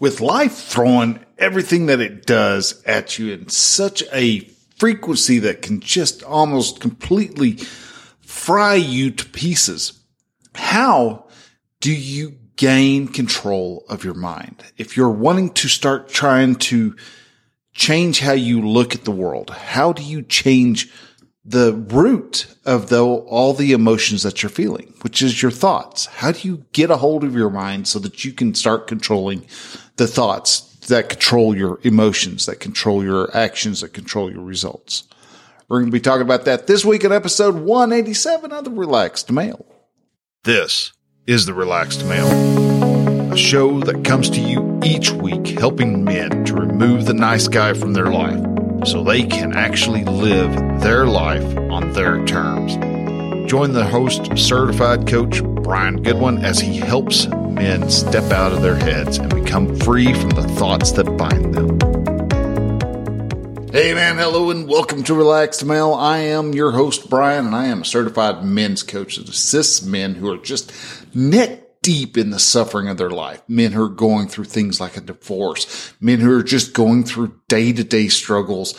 with life throwing everything that it does at you in such a frequency that can just almost completely fry you to pieces. How do you gain control of your mind? If you're wanting to start trying to change how you look at the world, how do you change the root of the, all the emotions that you're feeling, which is your thoughts? How do you get a hold of your mind so that you can start controlling the thoughts that control your emotions, that control your actions, that control your results? We're going to be talking about that this week in episode 187 of the Relaxed Male. This is the Relaxed Male, a show that comes to you each week helping men to remove the nice guy from their life so they can actually live their life on their terms. Join the host, certified coach Brian Goodwin, as he helps men step out of their heads and become free from the thoughts that bind them. Hey man, hello and welcome to Relaxed Male. I am your host Brian and I am a certified men's coach that assists men who are just neck deep in the suffering of their life. Men who are going through things like a divorce, men who are just going through day to day struggles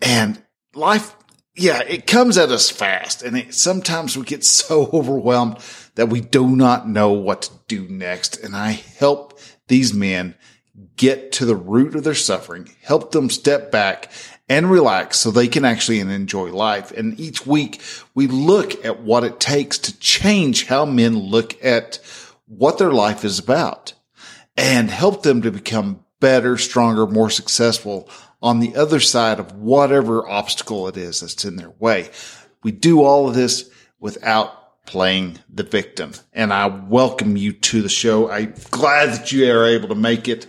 and life. Yeah, it comes at us fast and it, sometimes we get so overwhelmed that we do not know what to do next. And I help these men get to the root of their suffering, help them step back and relax so they can actually enjoy life. And each week we look at what it takes to change how men look at what their life is about and help them to become better, stronger, more successful on the other side of whatever obstacle it is that's in their way. We do all of this without playing the victim. And I welcome you to the show. I'm glad that you are able to make it.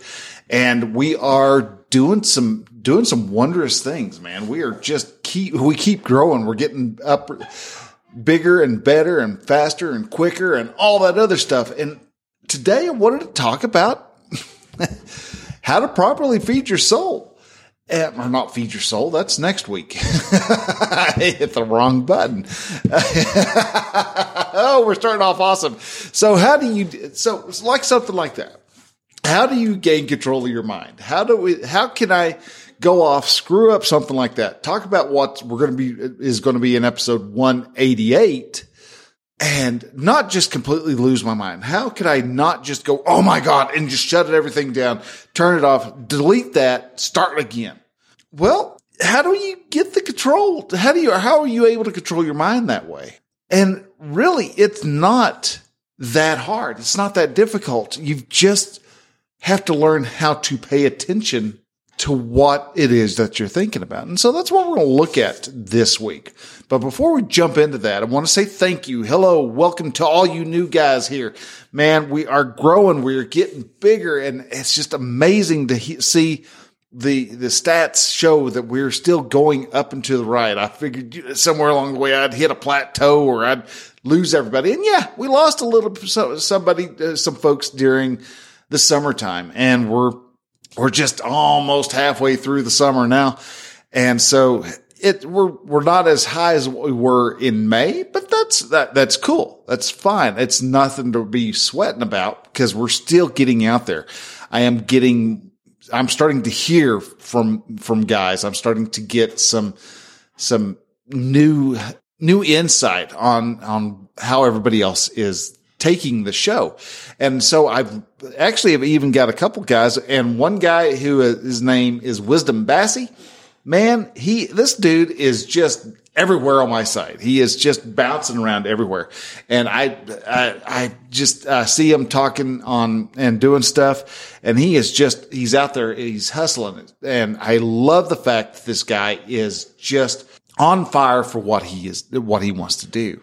And we are doing some, doing some wondrous things, man. We are just keep, we keep growing. We're getting up bigger and better and faster and quicker and all that other stuff. And today I wanted to talk about how to properly feed your soul. Uh, or not feed your soul. That's next week. I hit the wrong button. oh, we're starting off awesome. So how do you, so it's like something like that. How do you gain control of your mind? How do we, how can I, go off, screw up something like that. Talk about what we're going to be is going to be in episode 188 and not just completely lose my mind. How could I not just go, Oh my God, and just shut everything down, turn it off, delete that, start again? Well, how do you get the control? How do you, how are you able to control your mind that way? And really, it's not that hard. It's not that difficult. You just have to learn how to pay attention to what it is that you're thinking about. And so that's what we're going to look at this week. But before we jump into that, I want to say thank you. Hello. Welcome to all you new guys here. Man, we are growing. We are getting bigger and it's just amazing to he- see the, the stats show that we're still going up and to the right. I figured somewhere along the way I'd hit a plateau or I'd lose everybody. And yeah, we lost a little, somebody, uh, some folks during the summertime and we're we're just almost halfway through the summer now. And so it, we're, we're not as high as we were in May, but that's, that, that's cool. That's fine. It's nothing to be sweating about because we're still getting out there. I am getting, I'm starting to hear from, from guys. I'm starting to get some, some new, new insight on, on how everybody else is taking the show. And so I've actually have even got a couple guys and one guy who uh, his name is Wisdom Bassey. Man, he, this dude is just everywhere on my site. He is just bouncing around everywhere. And I, I, I just see him talking on and doing stuff. And he is just, he's out there, he's hustling. And I love the fact that this guy is just on fire for what he is, what he wants to do.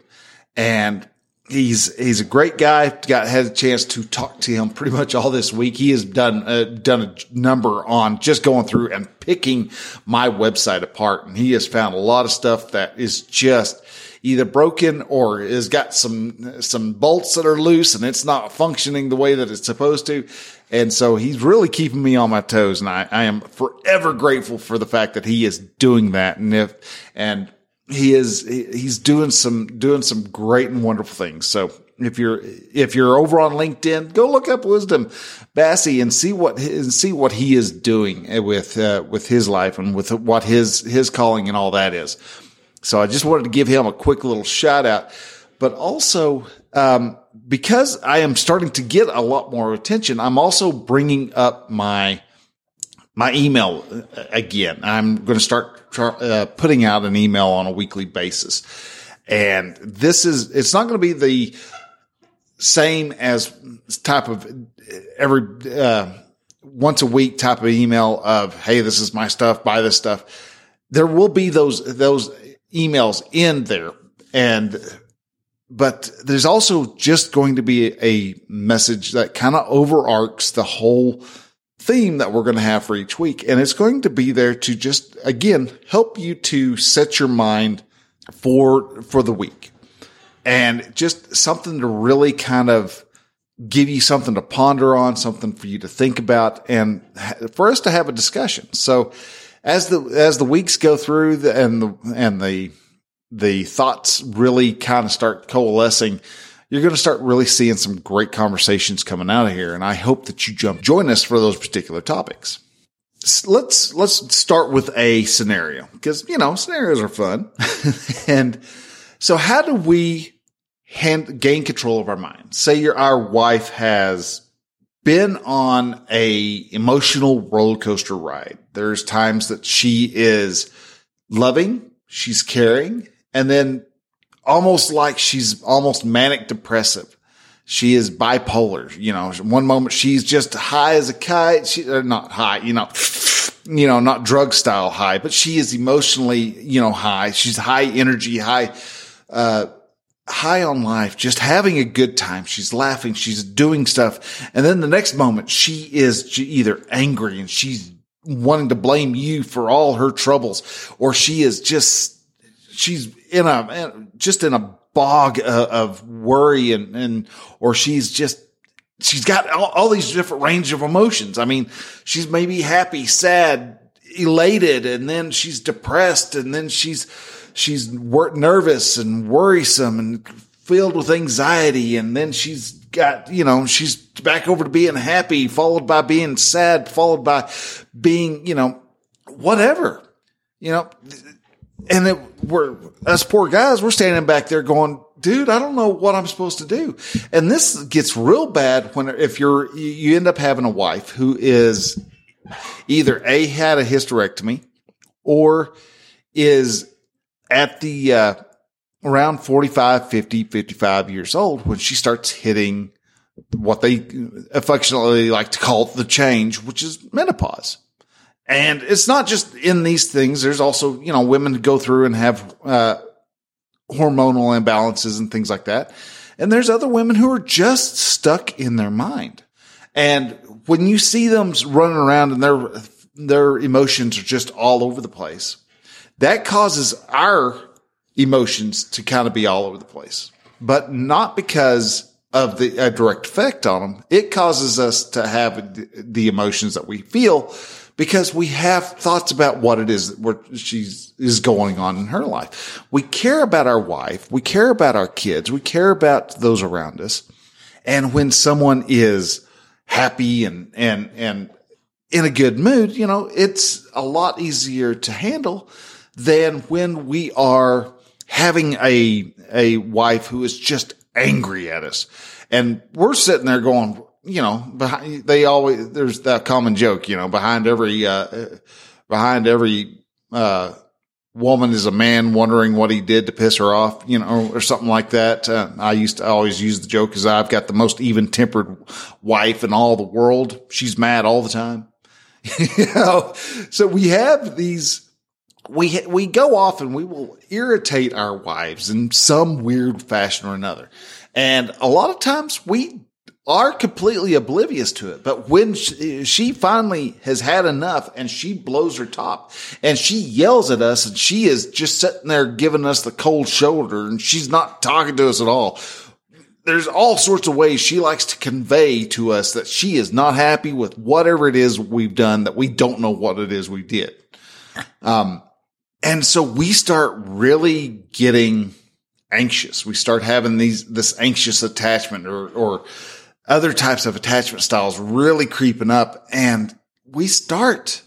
And he's he's a great guy. Got had a chance to talk to him pretty much all this week. He has done uh, done a number on just going through and picking my website apart, and he has found a lot of stuff that is just either broken or has got some some bolts that are loose and it's not functioning the way that it's supposed to. And so he's really keeping me on my toes, and I, I am forever grateful for the fact that he is doing that. And if and he is he's doing some doing some great and wonderful things. So if you're if you're over on LinkedIn, go look up Wisdom Bassey and see what and see what he is doing with uh, with his life and with what his his calling and all that is. So I just wanted to give him a quick little shout out, but also um, because I am starting to get a lot more attention, I'm also bringing up my my email uh, again. I'm going to start uh, putting out an email on a weekly basis. And this is, it's not going to be the same as type of every, uh, once a week type of email of, Hey, this is my stuff, buy this stuff. There will be those, those emails in there. And, but there's also just going to be a message that kind of overarches the whole theme that we're going to have for each week. And it's going to be there to just, again, help you to set your mind for, for the week and just something to really kind of give you something to ponder on, something for you to think about and for us to have a discussion. So as the, as the weeks go through and the, and the, the thoughts really kind of start coalescing, you're going to start really seeing some great conversations coming out of here. And I hope that you jump, join us for those particular topics. Let's, let's start with a scenario because, you know, scenarios are fun. and so how do we hand, gain control of our mind? Say your, our wife has been on a emotional roller coaster ride. There's times that she is loving, she's caring, and then almost like she's almost manic depressive. She is bipolar. You know, one moment she's just high as a kite. She, or not high, you know, you know, not drug style high, but she is emotionally, you know, high. She's high energy, high, uh, high on life, just having a good time. She's laughing. She's doing stuff. And then the next moment she is either angry and she's wanting to blame you for all her troubles or she is just, she's in a just in a bog of, of worry and and or she's just she's got all, all, these different range of emotions. I mean, she's maybe happy, sad, elated, and then she's depressed, and then she's she's wor- nervous and worrisome and filled with anxiety, and then she's got you know she's back over to being happy, followed by being sad, followed by being you know whatever. You know, and it, we're us poor guys, we're standing back there going, dude, I don't know what I'm supposed to do. And this gets real bad when if you're you end up having a wife who is either a had a hysterectomy or is at the uh, around 45, 50, 55 years old when she starts hitting what they affectionately like to call the change, which is menopause. And it's not just in these things. There's also, you know, women go through and have, uh, hormonal imbalances and things like that. And there's other women who are just stuck in their mind. And when you see them running around and their, their emotions are just all over the place, that causes our emotions to kind of be all over the place, but not because of the a direct effect on them. It causes us to have the emotions that we feel because we have thoughts about what it is that she's is going on in her life. We care about our wife. We care about our kids. We care about those around us. And when someone is happy and, and, and in a good mood, you know, it's a lot easier to handle than when we are having a, a wife who is just angry at us. And we're sitting there going, you know, behind, they always, there's that common joke, you know, behind every, uh, behind every, uh, woman is a man wondering what he did to piss her off, you know, or something like that. Uh, I used to always use the joke because I've got the most even tempered wife in all the world. She's mad all the time. you know, so we have these, we, we go off and we will irritate our wives in some weird fashion or another. And a lot of times we are completely oblivious to it. But when she, she, finally has had enough and she blows her top and she yells at us and she is just sitting there giving us the cold shoulder and she's not talking to us at all. There's all sorts of ways she likes to convey to us that she is not happy with whatever it is we've done that we don't know what it is we did. Um, and so we start really getting anxious. We start having these, this anxious attachment or, or other types of attachment styles really creeping up and we start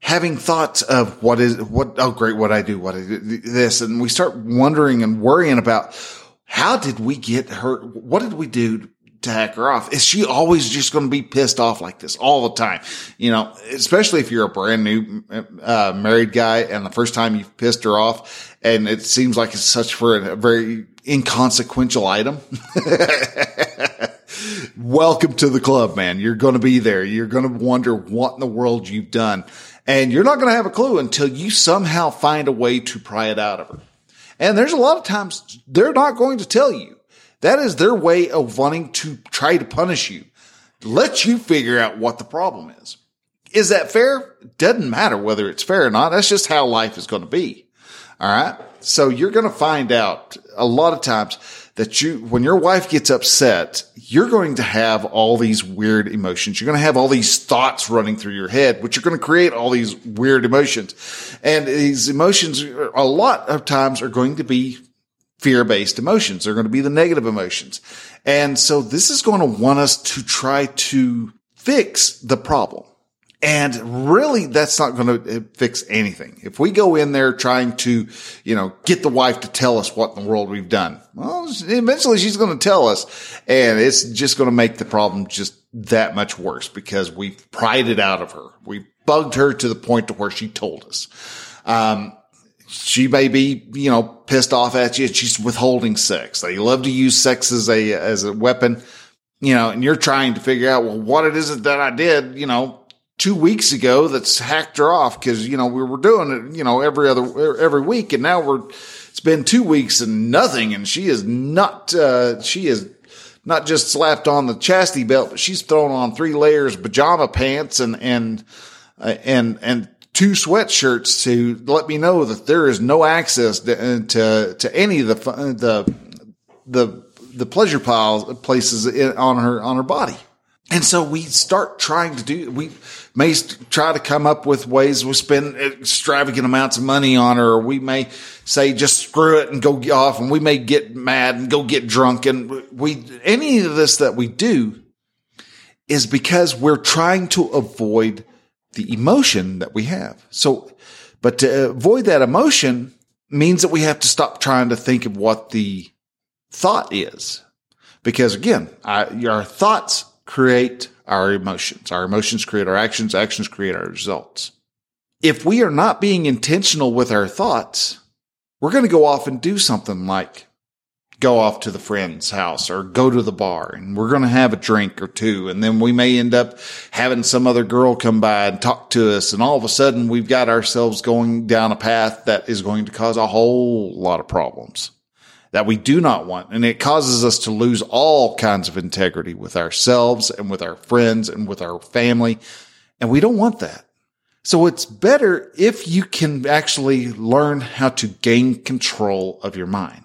having thoughts of what is, what, oh great, what I do, what I do, this. And we start wondering and worrying about how did we get her? What did we do to hack her off? Is she always just going to be pissed off like this all the time? You know, especially if you're a brand new uh, married guy and the first time you've pissed her off and it seems like it's such for a very inconsequential item. Welcome to the club, man. You're going to be there. You're going to wonder what in the world you've done. And you're not going to have a clue until you somehow find a way to pry it out of her. And there's a lot of times they're not going to tell you. That is their way of wanting to try to punish you. Let you figure out what the problem is. Is that fair? Doesn't matter whether it's fair or not. That's just how life is going to be. All right. So you're going to find out a lot of times that you, when your wife gets upset, you're going to have all these weird emotions. You're going to have all these thoughts running through your head, which are going to create all these weird emotions. And these emotions, a lot of times are going to be fear based emotions. They're going to be the negative emotions. And so this is going to want us to try to fix the problem. And really, that's not going to uh, fix anything. If we go in there trying to, you know, get the wife to tell us what in the world we've done, well, eventually she's going to tell us and it's just going to make the problem just that much worse because we've pried it out of her. We bugged her to the point to where she told us. Um, she may be, you know, pissed off at you. She's withholding sex. They love to use sex as a, as a weapon, you know, and you're trying to figure out, well, what it is that I did, you know, two weeks ago that's hacked her off because you know we were doing it you know every other every week and now we're it's been two weeks and nothing and she is not uh, she is not just slapped on the chastity belt but she's thrown on three layers of pajama pants and and uh, and and two sweatshirts to let me know that there is no access to uh, to, to any of the the the the pleasure piles places on her on her body and so we start trying to do, we may try to come up with ways we spend extravagant amounts of money on her, or we may say just screw it and go off and we may get mad and go get drunk. And we, any of this that we do is because we're trying to avoid the emotion that we have. So, but to avoid that emotion means that we have to stop trying to think of what the thought is. Because again, I, thoughts create our emotions. Our emotions create our actions. Actions create our results. If we are not being intentional with our thoughts, we're going to go off and do something like go off to the friend's house or go to the bar and we're going to have a drink or two. And then we may end up having some other girl come by and talk to us. And all of a sudden we've got ourselves going down a path that is going to cause a whole lot of problems that we do not want. And it causes us to lose all kinds of integrity with ourselves and with our friends and with our family. And we don't want that. So it's better if you can actually learn how to gain control of your mind.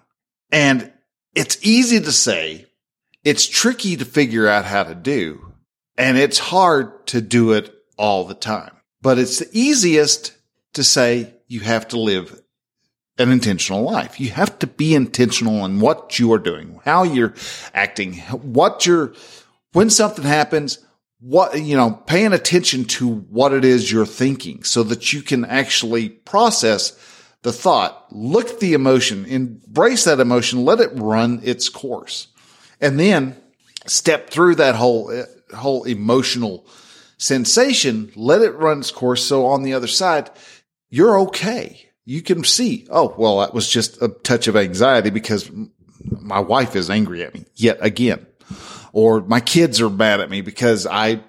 And it's easy to say, it's tricky to figure out how to do, and it's hard to do it all the time. But it's the easiest to say you have to live an intentional life. You have to be intentional in what you are doing, how you're acting, what you're, when something happens, what, you know, paying attention to what it is you're thinking so that you can actually process the thought, look at the emotion, embrace that emotion, let it run its course. And then step through that whole, whole emotional sensation, let it run its course. So on the other side, you're okay you can see, oh, well, that was just a touch of anxiety because my wife is angry at me yet again. Or my kids are mad at me because I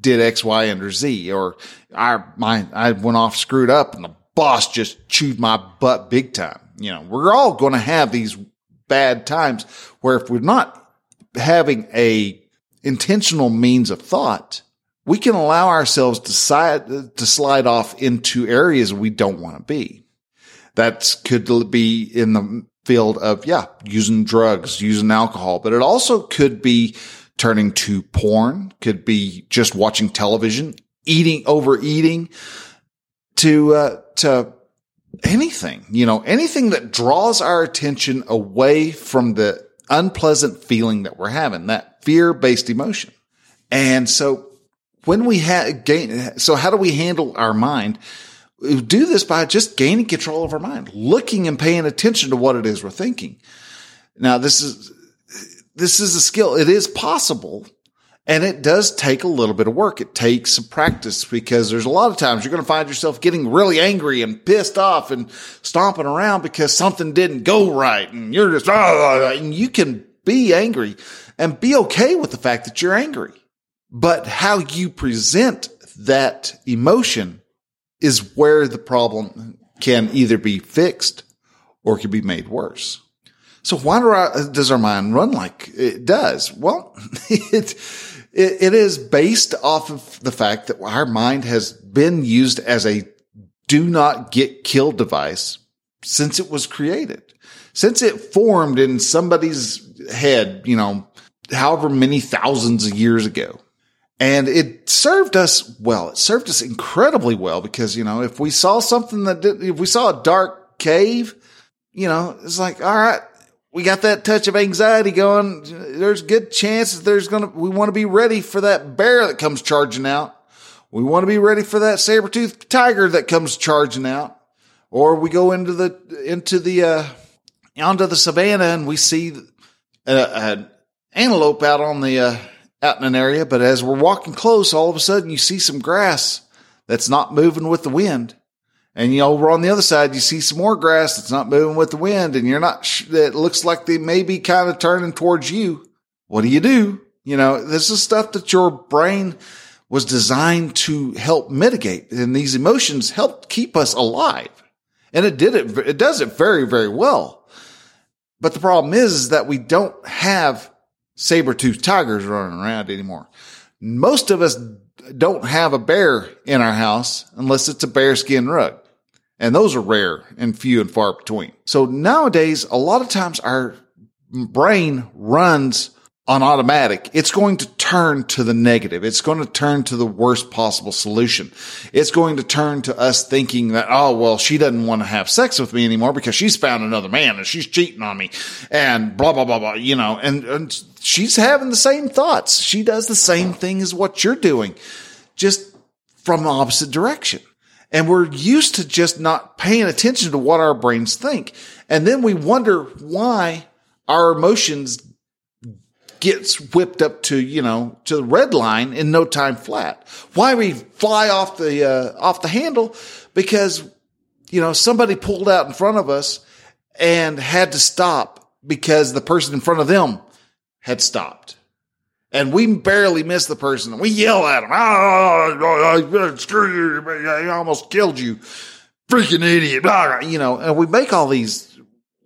did X, Y, and or Z. Or I, my, I went off screwed up and the boss just chewed my butt big time. You know, we're all going to have these bad times where if we're not having a intentional means of thought, we can allow ourselves to slide, to slide off into areas we don't want to be. That could be in the field of, yeah, using drugs, using alcohol, but it also could be turning to porn, could be just watching television, eating, overeating to, uh, to anything, you know, anything that draws our attention away from the unpleasant feeling that we're having, that fear based emotion. And so when we have gain, so how do we handle our mind? We do this by just gaining control of our mind, looking and paying attention to what it is we're thinking. Now, this is, this is a skill. It is possible and it does take a little bit of work. It takes some practice because there's a lot of times you're going to find yourself getting really angry and pissed off and stomping around because something didn't go right. And you're just, oh, and you can be angry and be okay with the fact that you're angry. But how you present that emotion is where the problem can either be fixed or can be made worse. So why do our, does our mind run like it does? Well, it, it, it is based off of the fact that our mind has been used as a do not get killed device since it was created, since it formed in somebody's head, you know, however many thousands of years ago. And it served us well. It served us incredibly well because, you know, if we saw something that did, if we saw a dark cave, you know, it's like, all right, we got that touch of anxiety going. There's good chances there's going to, we want to be ready for that bear that comes charging out. We want to be ready for that saber-toothed tiger that comes charging out. Or we go into the, into the, uh, onto the savannah and we see an antelope out on the, uh, out in an area. But as we're walking close, all of a sudden you see some grass that's not moving with the wind. And you know, over on the other side, you see some more grass that's not moving with the wind and you're not, sh- it looks like they may be kind of turning towards you. What do you do? You know, this is stuff that your brain was designed to help mitigate and these emotions help keep us alive. And it did it, it does it very, very well. But the problem is, is that we don't have saber-toothed tigers running around anymore. Most of us don't have a bear in our house unless it's a bearskin rug. And those are rare and few and far between. So nowadays, a lot of times our brain runs on automatic. It's going to turn to the negative. It's going to turn to the worst possible solution. It's going to turn to us thinking that, oh, well, she doesn't want to have sex with me anymore because she's found another man and she's cheating on me and blah, blah, blah, blah, you know, and, and she's having the same thoughts. She does the same thing as what you're doing, just from the opposite direction. And we're used to just not paying attention to what our brains think. And then we wonder why our emotions gets whipped up to, you know, to the red line in no time flat. Why we fly off the, uh, off the handle? Because, you know, somebody pulled out in front of us and had to stop because the person in front of them had stopped and we barely miss the person. We yell at him, oh, screw you, I almost killed you, freaking idiot, you know, and we make all these,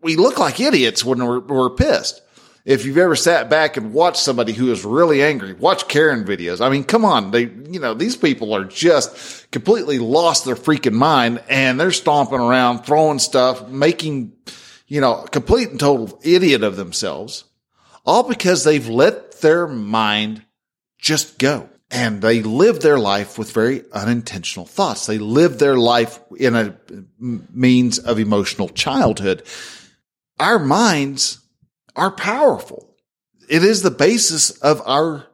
we look like idiots when we're, we're pissed. If you've ever sat back and watched somebody who is really angry, watch Karen videos. I mean, come on. They, you know, these people are just completely lost their freaking mind and they're stomping around, throwing stuff, making, you know, complete and total idiot of themselves all because they've let their mind just go. And they live their life with very unintentional thoughts. They live their life in a means of emotional childhood. Our minds are powerful. It is the basis of our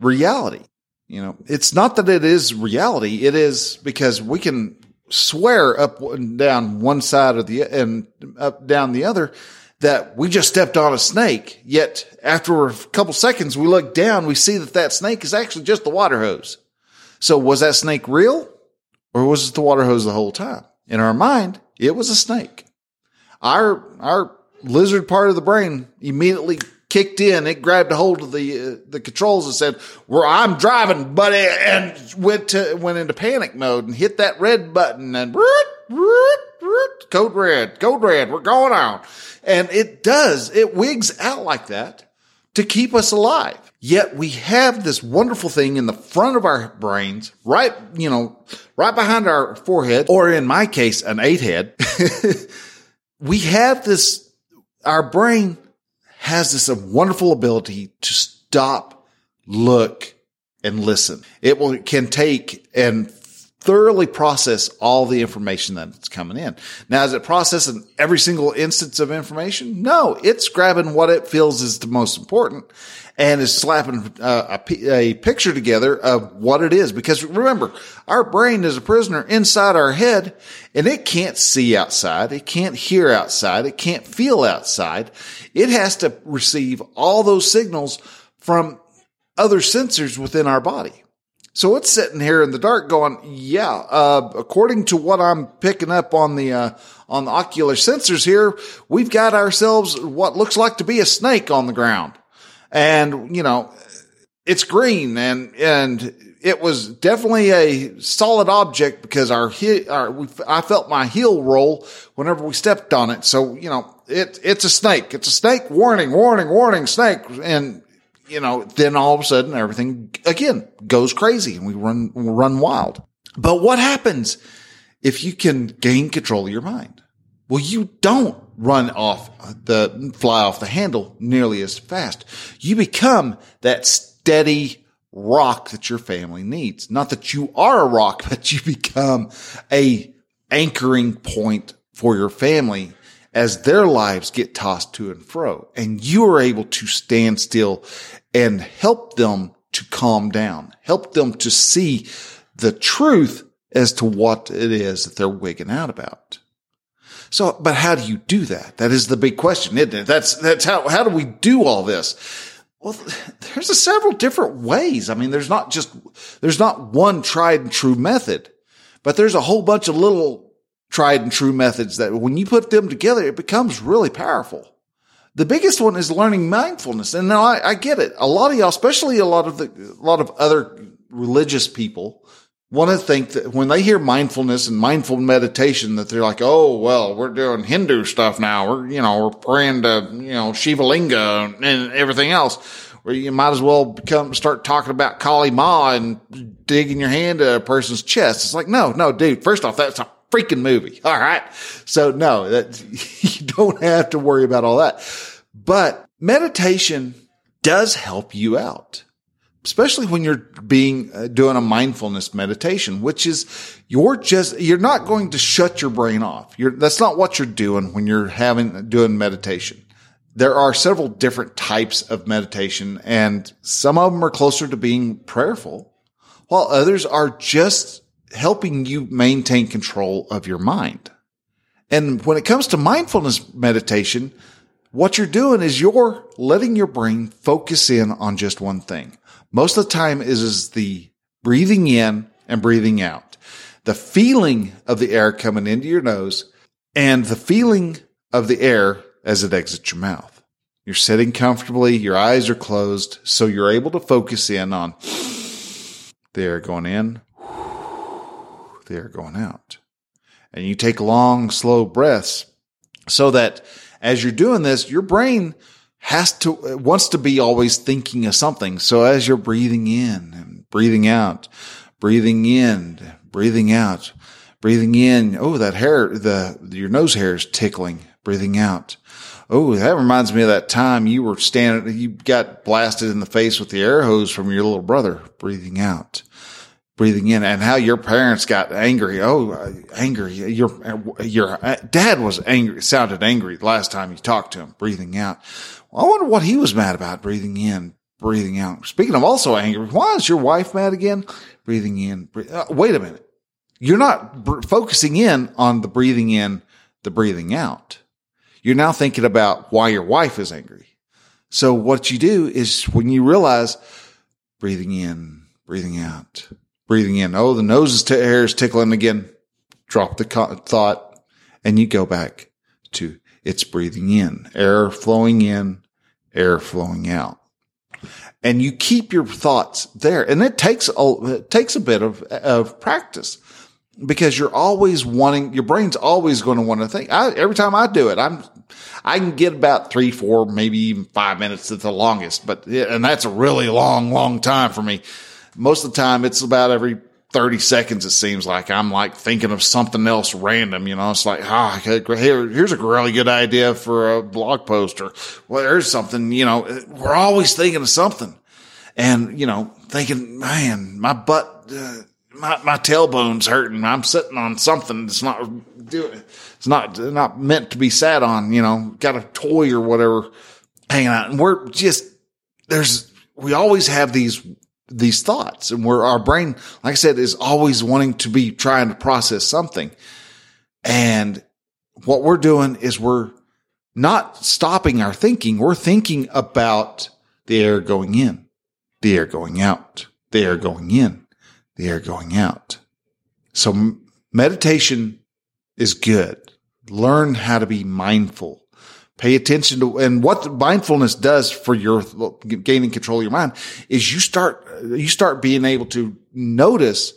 reality. You know, it's not that it is reality. It is because we can swear up and down one side of the and up down the other that we just stepped on a snake. Yet after a couple seconds, we look down, we see that that snake is actually just the water hose. So was that snake real or was it the water hose the whole time? In our mind, it was a snake. Our, our lizard part of the brain immediately kicked in. It grabbed a hold of the, uh, the controls and said, well, I'm driving, buddy, and went to, went into panic mode and hit that red button and code red, code red, we're going on. And it does, it wigs out like that to keep us alive. Yet we have this wonderful thing in the front of our brains, right, you know, right behind our forehead, or in my case, an eight head. we have this, our brain has this wonderful ability to stop, look, and listen. It will, can take and thoroughly process all the information that's coming in. Now, is it processing every single instance of information? No, it's grabbing what it feels is the most important and is slapping uh, a, a picture together of what it is. Because remember, our brain is a prisoner inside our head and it can't see outside. It can't hear outside. It can't feel outside. It has to receive all those signals from other sensors within our body. So it's sitting here in the dark going, yeah, uh, according to what I'm picking up on the, uh, on the ocular sensors here, we've got ourselves what looks like to be a snake on the ground. And, you know, it's green and, and it was definitely a solid object because our, our we, I felt my heel roll whenever we stepped on it. So, you know, it, it's a snake. It's a snake. Warning, warning, warning, snake. And you know, then all of a sudden everything again goes crazy and we run, run wild. But what happens if you can gain control of your mind? Well, you don't run off the fly off the handle nearly as fast. You become that steady rock that your family needs. Not that you are a rock, but you become a anchoring point for your family as their lives get tossed to and fro. And you are able to stand still and help them to calm down, help them to see the truth as to what it is that they're wigging out about. So, but how do you do that? That is the big question, isn't it? That's, that's how, how do we do all this? Well, there's a several different ways. I mean, there's not just, there's not one tried and true method, but there's a whole bunch of little tried and true methods that when you put them together, it becomes really powerful. The biggest one is learning mindfulness. And now I, I get it. A lot of y'all, especially a lot of the, a lot of other religious people want to think that when they hear mindfulness and mindful meditation that they're like, oh, well, we're doing Hindu stuff now. We're, you know, we're praying to, you know, Shiva Linga and everything else where you might as well become, start talking about Kali Ma and digging your hand at a person's chest. It's like, no, no, dude. First off, that's a freaking movie. All right. So no, that you don't have to worry about all that. But meditation does help you out, especially when you're being uh, doing a mindfulness meditation, which is you're just you're not going to shut your brain off. You're that's not what you're doing when you're having doing meditation. There are several different types of meditation and some of them are closer to being prayerful while others are just helping you maintain control of your mind. And when it comes to mindfulness meditation, what you're doing is you're letting your brain focus in on just one thing. Most of the time is, is the breathing in and breathing out, the feeling of the air coming into your nose and the feeling of the air as it exits your mouth. You're sitting comfortably. Your eyes are closed. So you're able to focus in on the air going in, the air going out. And you take long, slow breaths so that as you're doing this, your brain has to, wants to be always thinking of something. So as you're breathing in and breathing out, breathing in, breathing out, breathing in. Oh, that hair, the, your nose hair is tickling, breathing out. Oh, that reminds me of that time you were standing, you got blasted in the face with the air hose from your little brother, breathing out breathing in and how your parents got angry. Oh, uh, angry. Your, your dad was angry, sounded angry last time you talked to him, breathing out. Well, I wonder what he was mad about, breathing in, breathing out. Speaking of also angry, why is your wife mad again? Breathing in. Uh, wait a minute. You're not br- focusing in on the breathing in, the breathing out. You're now thinking about why your wife is angry. So what you do is when you realize breathing in, breathing out, breathing in. Oh, the nose is t- hair is tickling again. Drop the co- thought and you go back to it's breathing in, air flowing in, air flowing out. And you keep your thoughts there. And it takes a, it takes a bit of, of practice because you're always wanting, your brain's always going to want to think. I, every time I do it, I'm, I can get about three, four, maybe even five minutes at the longest, but, and that's a really long, long time for me most of the time it's about every 30 seconds, it seems like I'm like thinking of something else random. You know, it's like, ah, here, here's a really good idea for a blog post or well, there's something, you know, we're always thinking of something and, you know, thinking, man, my butt, uh, my, my tailbone's hurting. I'm sitting on something that's not doing, it's not, not meant to be sat on, you know, got a toy or whatever hanging out. And we're just, there's, we always have these, these thoughts and where our brain, like I said, is always wanting to be trying to process something. And what we're doing is we're not stopping our thinking. We're thinking about the air going in, the air going out, the air going in, the air going out. So meditation is good. Learn how to be mindful. Pay attention to, and what mindfulness does for your gaining control of your mind is you start, you start being able to notice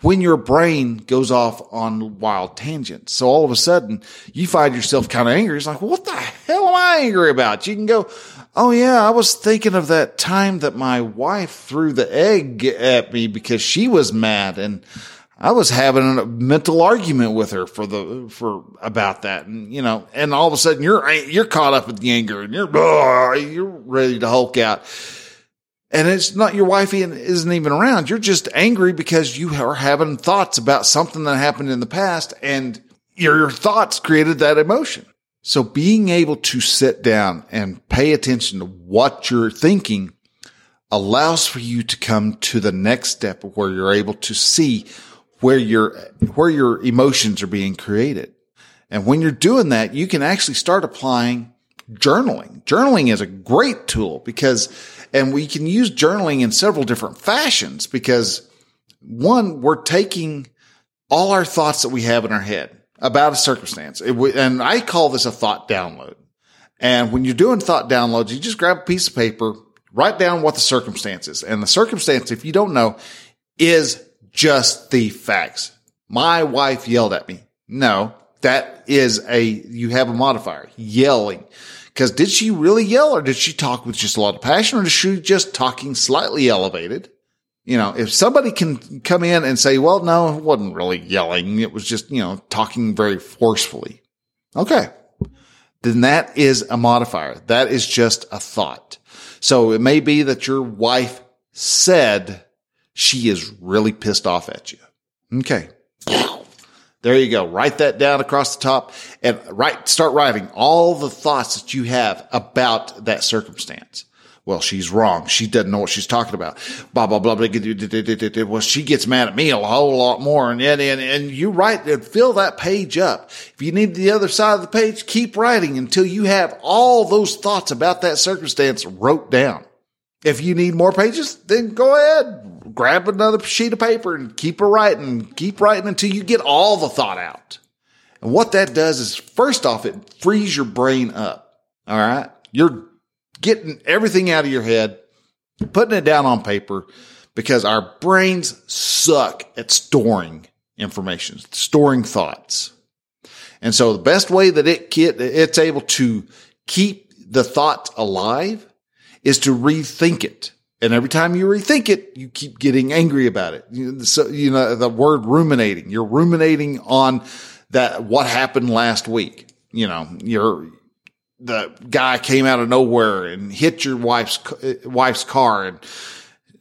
when your brain goes off on wild tangents. So all of a sudden you find yourself kind of angry. It's like, what the hell am I angry about? You can go, Oh yeah, I was thinking of that time that my wife threw the egg at me because she was mad and I was having a mental argument with her for the, for about that. And, you know, and all of a sudden you're, you're caught up with the anger and you're, you're ready to hulk out and it's not your wife isn't even around. You're just angry because you are having thoughts about something that happened in the past and your thoughts created that emotion. So being able to sit down and pay attention to what you're thinking allows for you to come to the next step where you're able to see where your, where your emotions are being created. And when you're doing that, you can actually start applying journaling. Journaling is a great tool because and we can use journaling in several different fashions because one, we're taking all our thoughts that we have in our head about a circumstance. and I call this a thought download. And when you're doing thought downloads, you just grab a piece of paper, write down what the circumstance is. And the circumstance, if you don't know, is just the facts. My wife yelled at me. No, that is a, you have a modifier, yelling. Because did she really yell or did she talk with just a lot of passion or is she just talking slightly elevated? You know, if somebody can come in and say, well, no, it wasn't really yelling. It was just, you know, talking very forcefully. Okay. Then that is a modifier. That is just a thought. So it may be that your wife said she is really pissed off at you. Okay. There you go. Write that down across the top and write, start writing all the thoughts that you have about that circumstance. Well, she's wrong. She doesn't know what she's talking about. Blah, blah, blah, blah. Well, she gets mad at me a whole lot more. And, and, and you write and fill that page up. If you need the other side of the page, keep writing until you have all those thoughts about that circumstance wrote down. If you need more pages, then go ahead, grab another sheet of paper and keep writing, keep writing until you get all the thought out. And what that does is first off, it frees your brain up. All right. You're getting everything out of your head, putting it down on paper because our brains suck at storing information, storing thoughts. And so the best way that it it's able to keep the thought alive is to rethink it. And every time you rethink it, you keep getting angry about it. So, you know, the word ruminating, you're ruminating on that, what happened last week. You know, you're, the guy came out of nowhere and hit your wife's, wife's car and,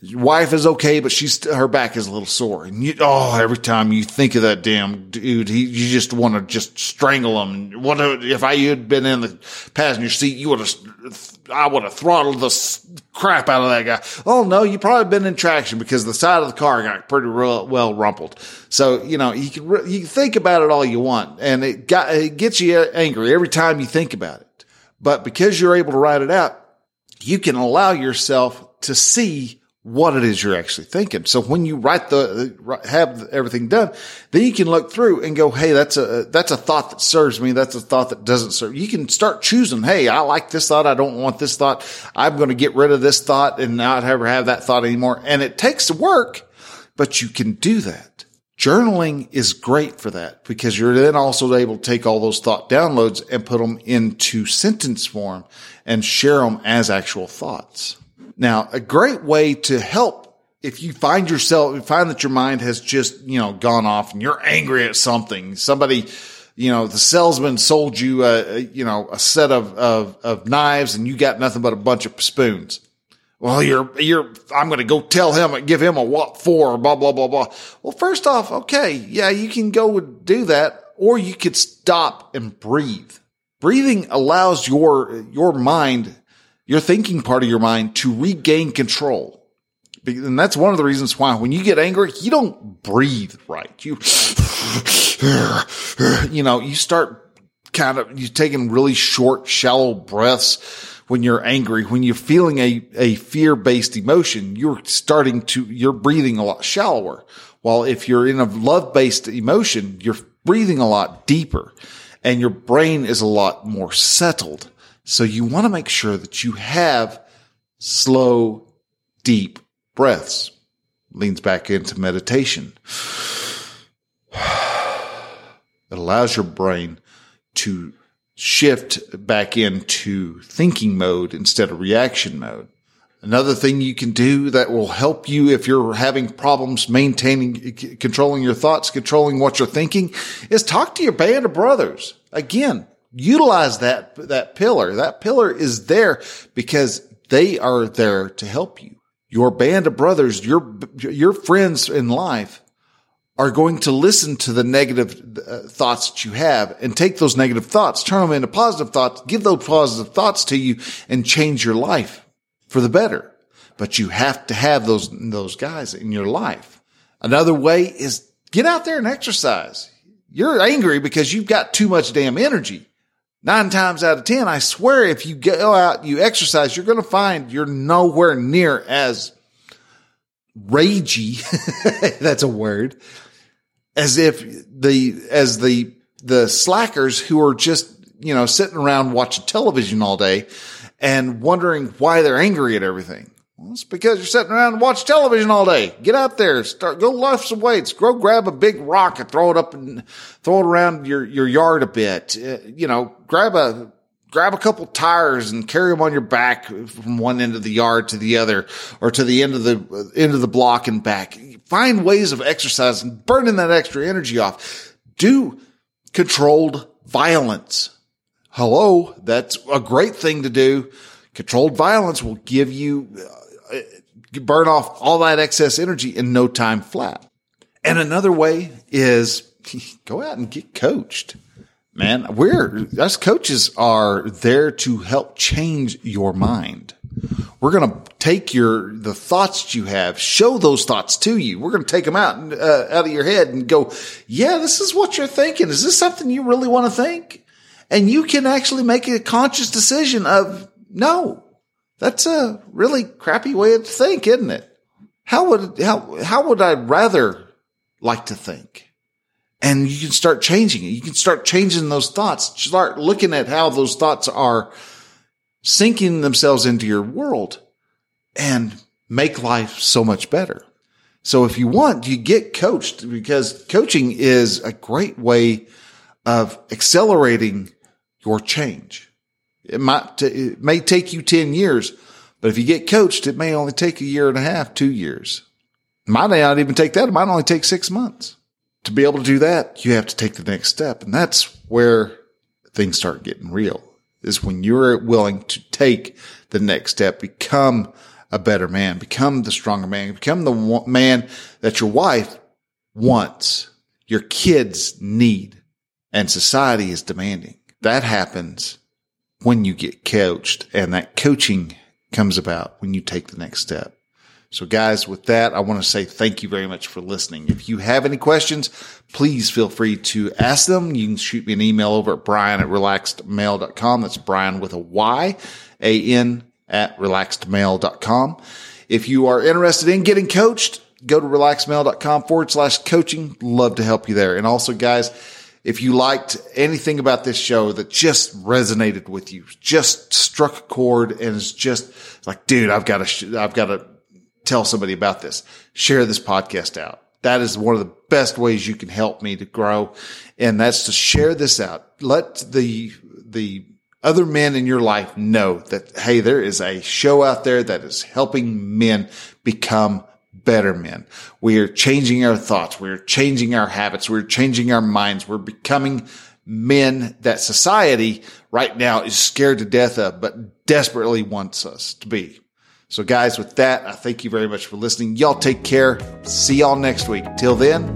wife is okay, but she's her back is a little sore. And you, oh, every time you think of that damn dude, he, you just want to just strangle him. What if I had been in the passenger seat? You would have, I would have throttled the crap out of that guy. Oh no, you probably been in traction because the side of the car got pretty real, well rumpled. So you know you can you can think about it all you want, and it got it gets you angry every time you think about it. But because you're able to write it out, you can allow yourself to see what it is you're actually thinking. So when you write the, have everything done, then you can look through and go, Hey, that's a, that's a thought that serves me. That's a thought that doesn't serve. You can start choosing. Hey, I like this thought. I don't want this thought. I'm going to get rid of this thought and not ever have that thought anymore. And it takes work, but you can do that. Journaling is great for that because you're then also able to take all those thought downloads and put them into sentence form and share them as actual thoughts. Now, a great way to help if you find yourself, find that your mind has just, you know, gone off and you're angry at something, somebody, you know, the salesman sold you a, a you know, a set of, of, of knives and you got nothing but a bunch of spoons. Well, you're, you're, I'm going to go tell him, give him a what for, blah, blah, blah, blah. Well, first off, okay. Yeah, you can go do that or you could stop and breathe. Breathing allows your, your mind, your thinking part of your mind to regain control. And that's one of the reasons why when you get angry, you don't breathe right. You, you know, you start kind of, you taking really short, shallow breaths when you're angry, when you're feeling a, a fear based emotion, you're starting to, you're breathing a lot shallower. While if you're in a love based emotion, you're breathing a lot deeper and your brain is a lot more settled. So you want to make sure that you have slow, deep breaths. Leans back into meditation. It allows your brain to shift back into thinking mode instead of reaction mode. Another thing you can do that will help you if you're having problems maintaining, controlling your thoughts, controlling what you're thinking is talk to your band of brothers. Again, utilize that, that pillar. That pillar is there because they are there to help you. Your band of brothers, your, your friends in life are going to listen to the negative uh, thoughts that you have and take those negative thoughts, turn them into positive thoughts, give those positive thoughts to you and change your life for the better. But you have to have those, those guys in your life. Another way is get out there and exercise. You're angry because you've got too much damn energy. Nine times out of 10, I swear if you go out, you exercise, you're going to find you're nowhere near as ragey. That's a word as if the, as the, the slackers who are just, you know, sitting around watching television all day and wondering why they're angry at everything. Well, it's because you're sitting around and watch television all day. Get out there, start, go lift some weights, go grab a big rock and throw it up and throw it around your, your yard a bit. Uh, you know, grab a, grab a couple tires and carry them on your back from one end of the yard to the other or to the end of the end of the block and back. Find ways of exercising, burning that extra energy off. Do controlled violence. Hello. That's a great thing to do. Controlled violence will give you burn off all that excess energy in no time flat. And another way is go out and get coached man. We're, us coaches are there to help change your mind. We're going to take your, the thoughts that you have, show those thoughts to you. We're going to take them out, uh, out of your head and go, yeah, this is what you're thinking. Is this something you really want to think? And you can actually make a conscious decision of no, that's a really crappy way to think, isn't it? How would, how, how would I rather like to think? and you can start changing it. You can start changing those thoughts, start looking at how those thoughts are sinking themselves into your world and make life so much better. So if you want, you get coached because coaching is a great way of accelerating your change. It might, t- it may take you 10 years, but if you get coached, it may only take a year and a half, two years. It might not even take that. It might only take six months to be able to do that, you have to take the next step. And that's where things start getting real is when you're willing to take the next step, become a better man, become the stronger man, become the man that your wife wants, your kids need, and society is demanding. That happens when you get coached and that coaching comes about when you take the next step. So guys, with that, I want to say thank you very much for listening. If you have any questions, please feel free to ask them. You can shoot me an email over at bryan at relaxedmale.com. That's Bryan with a Y, A-N at relaxedmale.com. If you are interested in getting coached, go to relaxedmale.com forward slash coaching. Love to help you there. And also guys, if you liked anything about this show that just resonated with you, just struck a chord and is just like, dude, I've got to, I've got to tell somebody about this. Share this podcast out. That is one of the best ways you can help me to grow. And that's to share this out. Let the, the other men in your life know that, hey, there is a show out there that is helping men become better men. We are changing our thoughts. We're changing our habits. We're changing our minds. We're becoming men that society right now is scared to death of, but desperately wants us to be. So, guys, with that, I thank you very much for listening. Y'all take care. See y'all next week. Till then,